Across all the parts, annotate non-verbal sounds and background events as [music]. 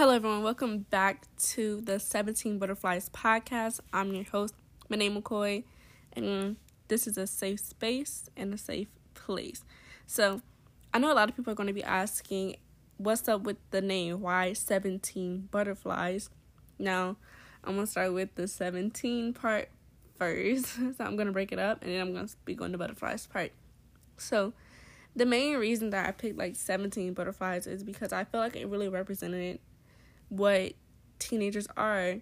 Hello, everyone. Welcome back to the 17 Butterflies podcast. I'm your host, Minae McCoy, and this is a safe space and a safe place. So, I know a lot of people are going to be asking, what's up with the name? Why 17 butterflies? Now, I'm going to start with the 17 part first. [laughs] so, I'm going to break it up and then I'm going to be going to butterflies part. So, the main reason that I picked like 17 butterflies is because I feel like it really represented what teenagers are.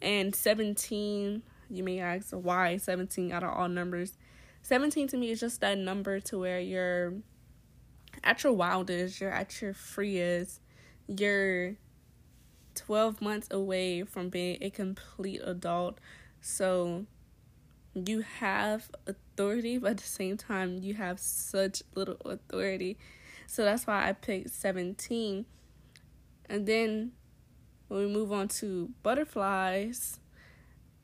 And 17, you may ask why 17 out of all numbers. 17 to me is just that number to where you're at your wildest, you're at your freest, you're 12 months away from being a complete adult. So you have authority, but at the same time, you have such little authority. So that's why I picked 17. And then when we move on to butterflies,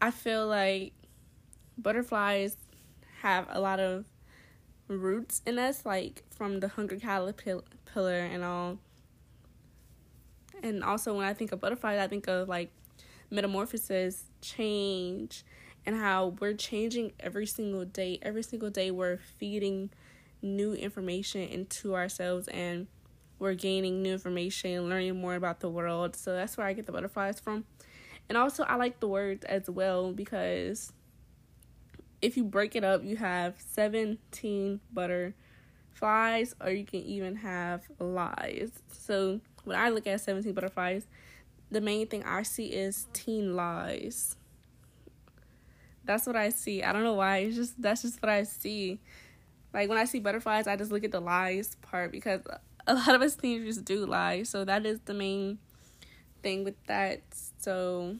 I feel like butterflies have a lot of roots in us, like from the hungry caterpillar and all. And also, when I think of butterflies, I think of like metamorphosis, change, and how we're changing every single day. Every single day, we're feeding new information into ourselves and we're gaining new information, learning more about the world. So that's where I get the butterflies from. And also, I like the words as well because if you break it up, you have 17 butterflies, or you can even have lies. So when I look at 17 butterflies, the main thing I see is teen lies. That's what I see. I don't know why. It's just that's just what I see. Like when I see butterflies, I just look at the lies part because a lot of us teenagers do lie. So that is the main thing with that. So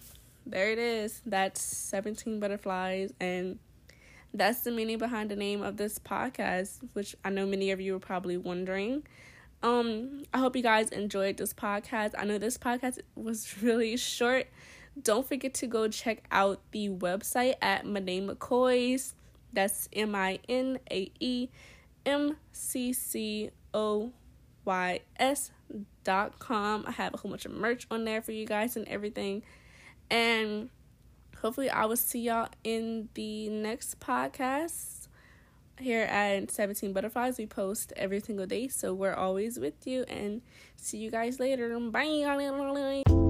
there it is. That's 17 butterflies and that's the meaning behind the name of this podcast, which I know many of you are probably wondering. Um, I hope you guys enjoyed this podcast. I know this podcast was [laughs] really short. Don't forget to go check out the website at Minae McCoy's. That's M I N A E M C C O Com. I have a whole bunch of merch on there for you guys and everything. And hopefully I will see y'all in the next podcast here at 17 Butterflies. We post every single day, so we're always with you and see you guys later. Bye.